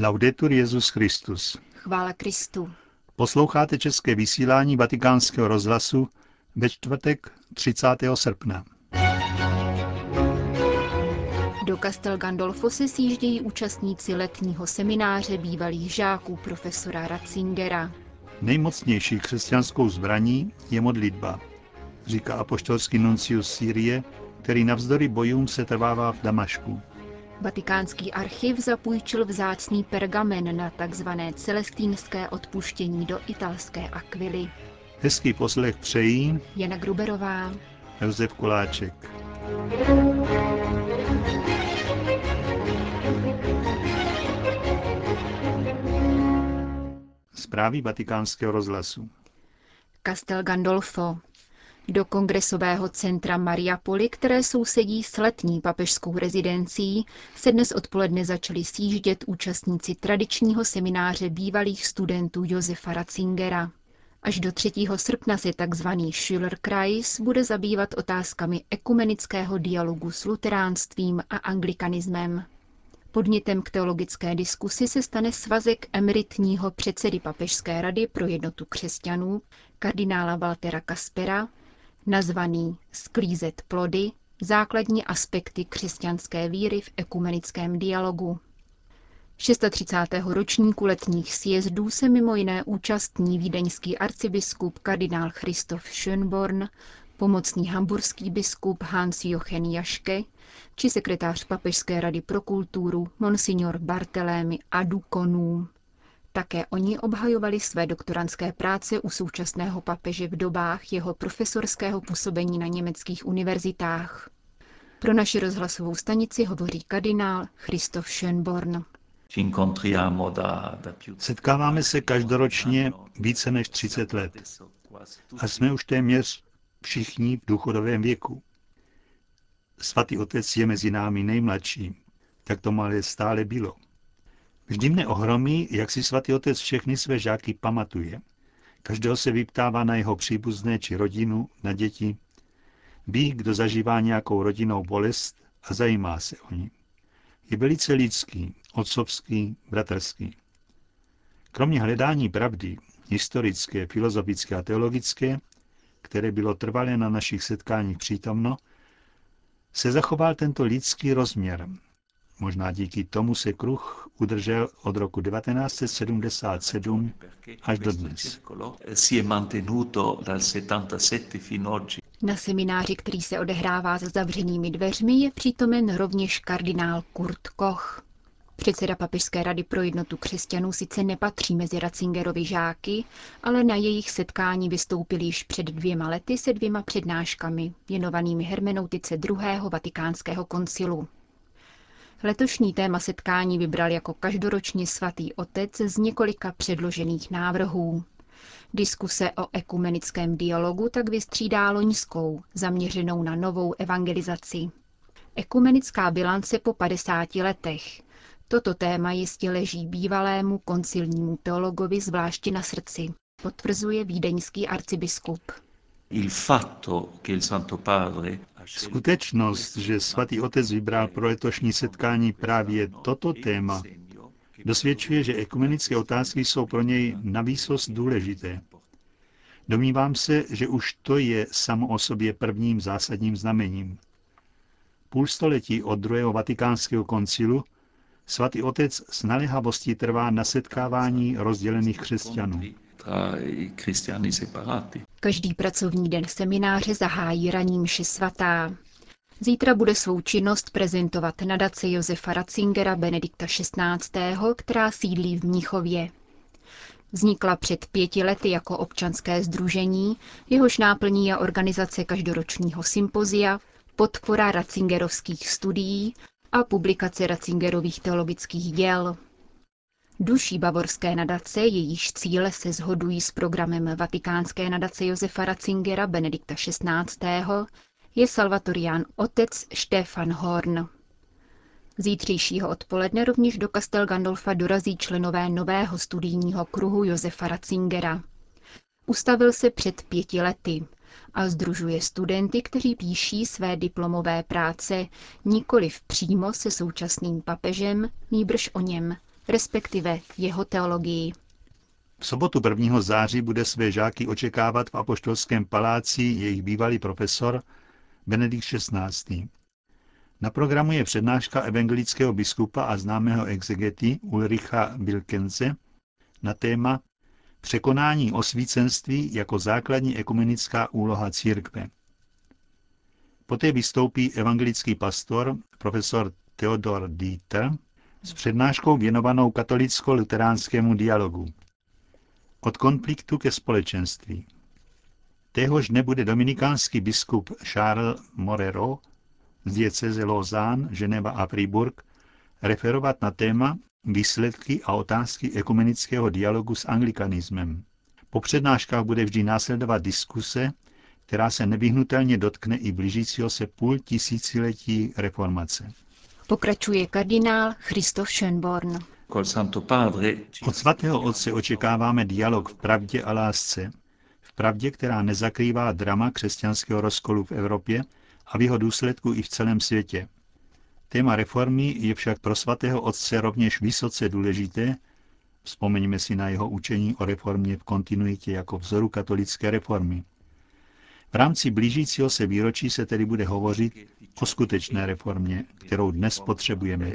Laudetur Jezus Christus. Chvála Kristu. Posloucháte české vysílání Vatikánského rozhlasu ve čtvrtek 30. srpna. Do Castel Gandolfo se sjíždějí účastníci letního semináře bývalých žáků profesora Ratzingera. Nejmocnější křesťanskou zbraní je modlitba, říká apoštolský nuncius Sýrie, který navzdory bojům se trvává v Damašku. Vatikánský archiv zapůjčil vzácný pergamen na tzv. celestínské odpuštění do italské akvily. Hezký poslech přejí Jana Gruberová, Josef Koláček. Zprávy vatikánského rozhlasu. Castel Gandolfo. Do kongresového centra Mariapoli, které sousedí s letní papežskou rezidencí, se dnes odpoledne začali sjíždět účastníci tradičního semináře bývalých studentů Josefa Ratzingera. Až do 3. srpna se tzv. Schülerkreis bude zabývat otázkami ekumenického dialogu s luteránstvím a anglikanismem. Podnětem k teologické diskusi se stane svazek emeritního předsedy Papežské rady pro jednotu křesťanů, kardinála Waltera Kaspera, nazvaný Sklízet plody, základní aspekty křesťanské víry v ekumenickém dialogu. 36. ročníku letních sjezdů se mimo jiné účastní vídeňský arcibiskup kardinál Christoph Schönborn, pomocný hamburský biskup Hans Jochen Jaške či sekretář Papežské rady pro kulturu Monsignor Bartelémy Adukonum. Také oni obhajovali své doktorantské práce u současného papeže v dobách jeho profesorského působení na německých univerzitách. Pro naši rozhlasovou stanici hovoří kardinál Christoph Schönborn. Setkáváme se každoročně více než 30 let a jsme už téměř všichni v důchodovém věku. Svatý otec je mezi námi nejmladší, tak to ale stále bylo. Vždy mne ohromí, jak si svatý otec všechny své žáky pamatuje. Každého se vyptává na jeho příbuzné či rodinu, na děti. Ví, kdo zažívá nějakou rodinnou bolest a zajímá se o ní. Je velice lidský, otcovský, bratrský. Kromě hledání pravdy, historické, filozofické a teologické, které bylo trvalé na našich setkáních přítomno, se zachoval tento lidský rozměr. Možná díky tomu se kruh udržel od roku 1977 až do dnes. Na semináři, který se odehrává za zavřenými dveřmi, je přítomen rovněž kardinál Kurt Koch. Předseda Papežské rady pro jednotu křesťanů sice nepatří mezi Ratzingerovi žáky, ale na jejich setkání vystoupil již před dvěma lety se dvěma přednáškami, věnovanými hermeneutice druhého vatikánského koncilu. Letošní téma setkání vybral jako každoročně svatý otec z několika předložených návrhů. Diskuse o ekumenickém dialogu tak vystřídá loňskou, zaměřenou na novou evangelizaci. Ekumenická bilance po 50 letech. Toto téma jistě leží bývalému koncilnímu teologovi zvláště na srdci, potvrzuje vídeňský arcibiskup. Skutečnost, že svatý otec vybral pro letošní setkání právě toto téma, dosvědčuje, že ekumenické otázky jsou pro něj navýsost důležité. Domnívám se, že už to je samo o sobě prvním zásadním znamením. Půl století od druhého vatikánského koncilu svatý otec s naléhavostí trvá na setkávání rozdělených křesťanů. Každý pracovní den semináře zahájí raním mši svatá. Zítra bude svou činnost prezentovat nadace Josefa Ratzingera Benedikta XVI., která sídlí v Mnichově. Vznikla před pěti lety jako občanské združení, jehož náplní je organizace každoročního sympozia, podpora Ratzingerovských studií a publikace Ratzingerových teologických děl. Duší bavorské nadace, jejíž cíle se shodují s programem vatikánské nadace Josefa Ratzingera Benedikta XVI., je salvatorián otec Stefan Horn. Zítřejšího odpoledne rovněž do Castel Gandolfa dorazí členové nového studijního kruhu Josefa Ratzingera. Ustavil se před pěti lety a združuje studenty, kteří píší své diplomové práce nikoliv přímo se současným papežem, nýbrž o něm, respektive jeho teologii. V sobotu 1. září bude své žáky očekávat v Apoštolském paláci jejich bývalý profesor Benedikt XVI. Na programu je přednáška evangelického biskupa a známého exegety Ulricha Wilkense na téma Překonání osvícenství jako základní ekumenická úloha církve. Poté vystoupí evangelický pastor profesor Theodor Dieter s přednáškou věnovanou katolicko-luteránskému dialogu. Od konfliktu ke společenství. Téhož nebude dominikánský biskup Charles Morero z dieceze Lausanne, Ženeva a Fribourg referovat na téma výsledky a otázky ekumenického dialogu s anglikanismem. Po přednáškách bude vždy následovat diskuse, která se nevyhnutelně dotkne i blížícího se půl tisíciletí reformace. Pokračuje kardinál Christoph Schönborn. Od svatého otce očekáváme dialog v pravdě a lásce. V pravdě, která nezakrývá drama křesťanského rozkolu v Evropě a v jeho důsledku i v celém světě. Téma reformy je však pro svatého otce rovněž vysoce důležité, vzpomeňme si na jeho učení o reformě v kontinuitě jako vzoru katolické reformy. V rámci blížícího se výročí se tedy bude hovořit o skutečné reformě, kterou dnes potřebujeme.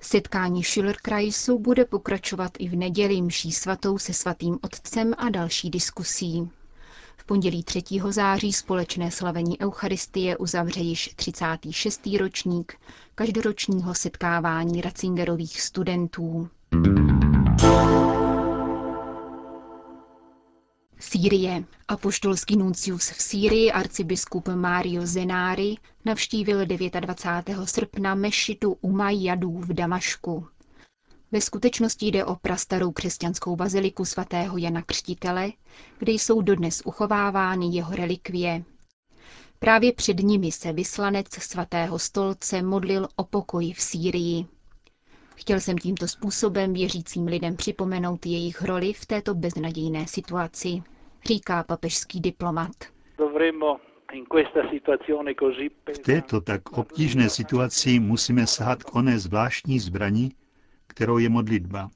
Setkání Schillerkreisu bude pokračovat i v neděli mší svatou se svatým otcem a další diskusí. V pondělí 3. září společné slavení Eucharistie uzavře již 36. ročník každoročního setkávání Ratzingerových studentů. Sýrie. Apoštolský nuncius v Sýrii arcibiskup Mario Zenári navštívil 29. srpna mešitu Umayyadů v Damašku. Ve skutečnosti jde o prastarou křesťanskou baziliku svatého Jana Křtitele, kde jsou dodnes uchovávány jeho relikvie. Právě před nimi se vyslanec svatého stolce modlil o pokoj v Sýrii. Chtěl jsem tímto způsobem věřícím lidem připomenout jejich roli v této beznadějné situaci, říká papežský diplomat. V této tak obtížné situaci musíme sahat k oné zvláštní zbrani, kterou je modlitba.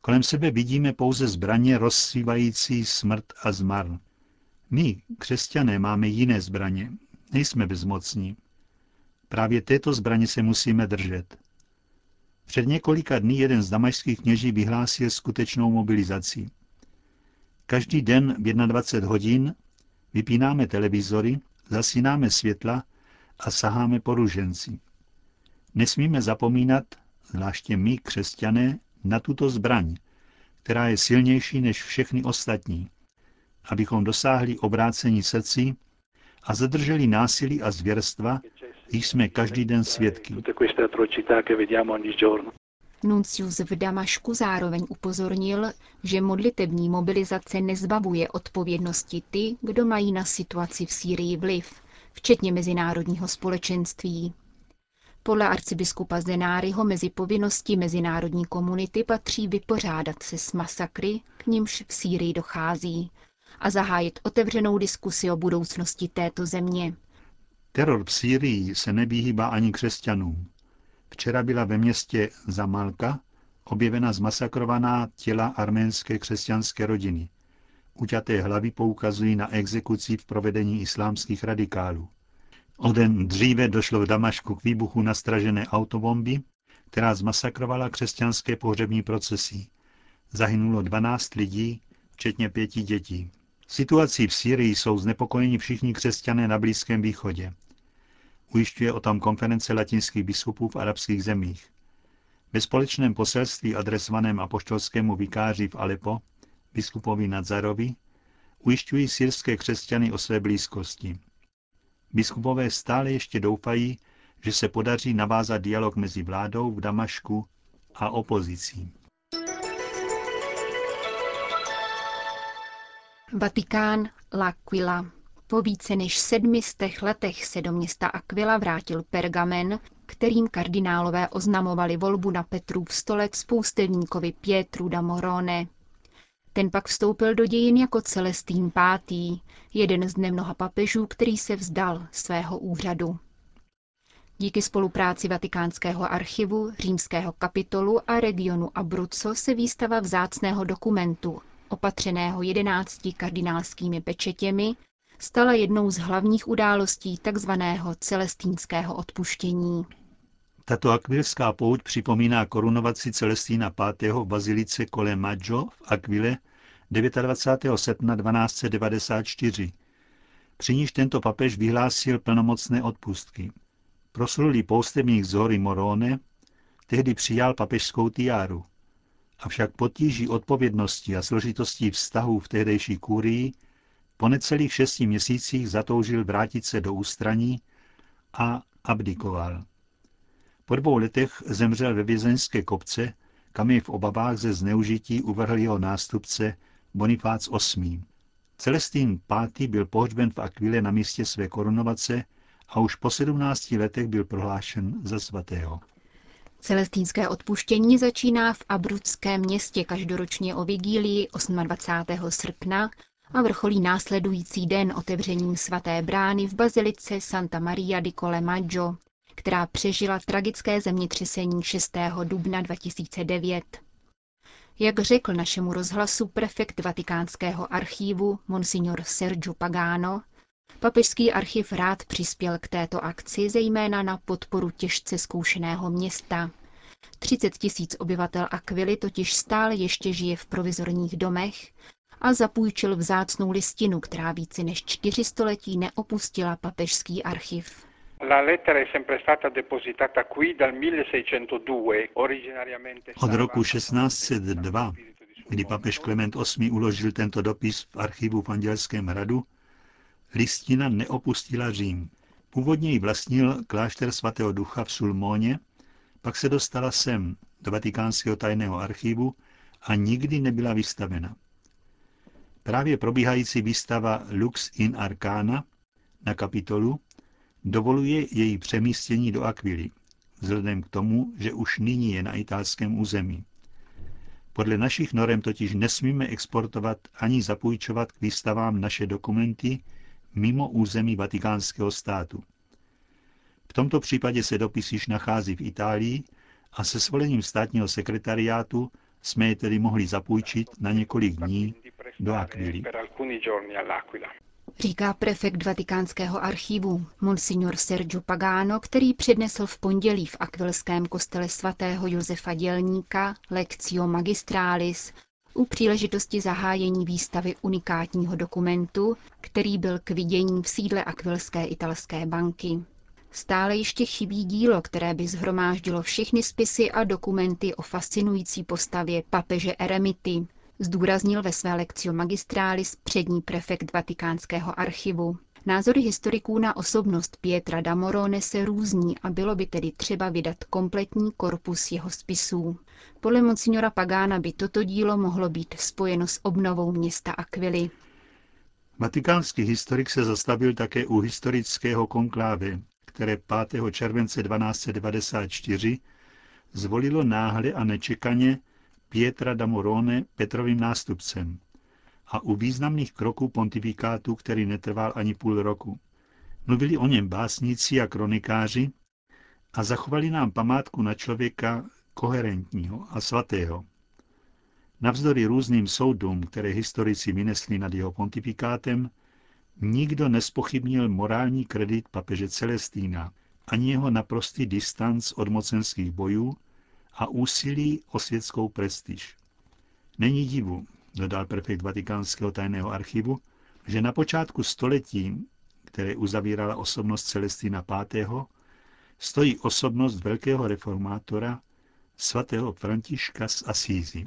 Kolem sebe vidíme pouze zbraně rozsvívající smrt a zmar. My, křesťané, máme jiné zbraně. Nejsme bezmocní. Právě této zbraně se musíme držet. Před několika dny jeden z damašských kněží vyhlásil skutečnou mobilizaci. Každý den v 21 hodin vypínáme televizory, zasínáme světla a saháme po ruženci. Nesmíme zapomínat, zvláště my, křesťané, na tuto zbraň, která je silnější než všechny ostatní, abychom dosáhli obrácení srdcí a zadrželi násilí a zvěrstva, jich jsme každý den svědky. Nuncius v Damašku zároveň upozornil, že modlitební mobilizace nezbavuje odpovědnosti ty, kdo mají na situaci v Sýrii vliv, včetně mezinárodního společenství. Podle arcibiskupa Zenáryho mezi povinnosti mezinárodní komunity patří vypořádat se s masakry, k nímž v Sýrii dochází, a zahájit otevřenou diskusi o budoucnosti této země. Teror v Sýrii se nevyhýbá ani křesťanům. Včera byla ve městě Zamalka objevena zmasakrovaná těla arménské křesťanské rodiny. Uťaté hlavy poukazují na exekuci v provedení islámských radikálů. O den dříve došlo v Damašku k výbuchu nastražené autobomby, která zmasakrovala křesťanské pohřební procesy. Zahynulo 12 lidí, včetně pěti dětí. Situací v Syrii jsou znepokojeni všichni křesťané na Blízkém východě. Ujišťuje o tom konference latinských biskupů v arabských zemích. Ve společném poselství adresovaném apoštolskému vikáři v Alepo, biskupovi Nadzarovi, ujišťují syrské křesťany o své blízkosti. Biskupové stále ještě doufají, že se podaří navázat dialog mezi vládou v Damašku a opozicí. Vatikán L'Aquila. Po více než sedmistech letech se do města Aquila vrátil pergamen, kterým kardinálové oznamovali volbu na Petrův stolec spoustevníkovi Pietru da Morone. Ten pak vstoupil do dějin jako Celestín V., jeden z nemnoha papežů, který se vzdal svého úřadu. Díky spolupráci Vatikánského archivu, římského kapitolu a regionu Abruzzo se výstava vzácného dokumentu, opatřeného jedenácti kardinálskými pečetěmi, stala jednou z hlavních událostí tzv. celestínského odpuštění. Tato akvilská pouť připomíná korunovaci Celestína V. v bazilice Cole Maggio v Aquile 29. srpna 1294. Při níž tento papež vyhlásil plnomocné odpustky. Proslulý poustevník z hory Morone tehdy přijal papežskou tiáru. Avšak potíží odpovědnosti a složitostí vztahů v tehdejší kurii po necelých šesti měsících zatoužil vrátit se do ústraní a abdikoval. Po dvou letech zemřel ve vězeňské kopce, kam je v obavách ze zneužití uvrhl jeho nástupce Bonifác VIII. Celestín V. byl pohřben v Aquile na místě své korunovace a už po 17 letech byl prohlášen za svatého. Celestínské odpuštění začíná v Abruckém městě každoročně o vigílii 28. srpna a vrcholí následující den otevřením svaté brány v bazilice Santa Maria di Colle Maggio, která přežila tragické zemětřesení 6. dubna 2009. Jak řekl našemu rozhlasu prefekt vatikánského archívu Monsignor Sergio Pagano, papežský archiv rád přispěl k této akci zejména na podporu těžce zkoušeného města. 30 tisíc obyvatel Aquily totiž stále ještě žije v provizorních domech a zapůjčil vzácnou listinu, která více než čtyři století neopustila papežský archiv. Od roku 1602, kdy papež Klement VIII uložil tento dopis v archivu v Andělském hradu, listina neopustila Řím. Původně ji vlastnil klášter svatého ducha v Sulmóně, pak se dostala sem, do vatikánského tajného archivu a nikdy nebyla vystavena. Právě probíhající výstava Lux in Arcana na kapitolu dovoluje její přemístění do Aquily, vzhledem k tomu, že už nyní je na italském území. Podle našich norem totiž nesmíme exportovat ani zapůjčovat k výstavám naše dokumenty mimo území vatikánského státu. V tomto případě se dopis již nachází v Itálii a se svolením státního sekretariátu jsme je tedy mohli zapůjčit na několik dní do Aquily. Říká prefekt vatikánského archivu, monsignor Sergio Pagano, který přednesl v pondělí v akvilském kostele svatého Josefa Dělníka Lectio Magistralis u příležitosti zahájení výstavy unikátního dokumentu, který byl k vidění v sídle Akvilské italské banky. Stále ještě chybí dílo, které by zhromáždilo všechny spisy a dokumenty o fascinující postavě papeže Eremity, zdůraznil ve své lekcio magistralis přední prefekt vatikánského archivu. Názory historiků na osobnost Pietra da Morone se různí a bylo by tedy třeba vydat kompletní korpus jeho spisů. Podle monsignora Pagána by toto dílo mohlo být spojeno s obnovou města Aquily. Vatikánský historik se zastavil také u historického konklávy, které 5. července 1294 zvolilo náhle a nečekaně Pietra da Morone Petrovým nástupcem a u významných kroků pontifikátu, který netrval ani půl roku. Mluvili o něm básníci a kronikáři a zachovali nám památku na člověka koherentního a svatého. Navzdory různým soudům, které historici vynesli nad jeho pontifikátem, nikdo nespochybnil morální kredit papeže Celestína, ani jeho naprostý distanc od mocenských bojů a úsilí o světskou prestiž. Není divu, dodal prefekt vatikánského tajného archivu, že na počátku století, které uzavírala osobnost Celestina V., stojí osobnost velkého reformátora svatého Františka z Asízy.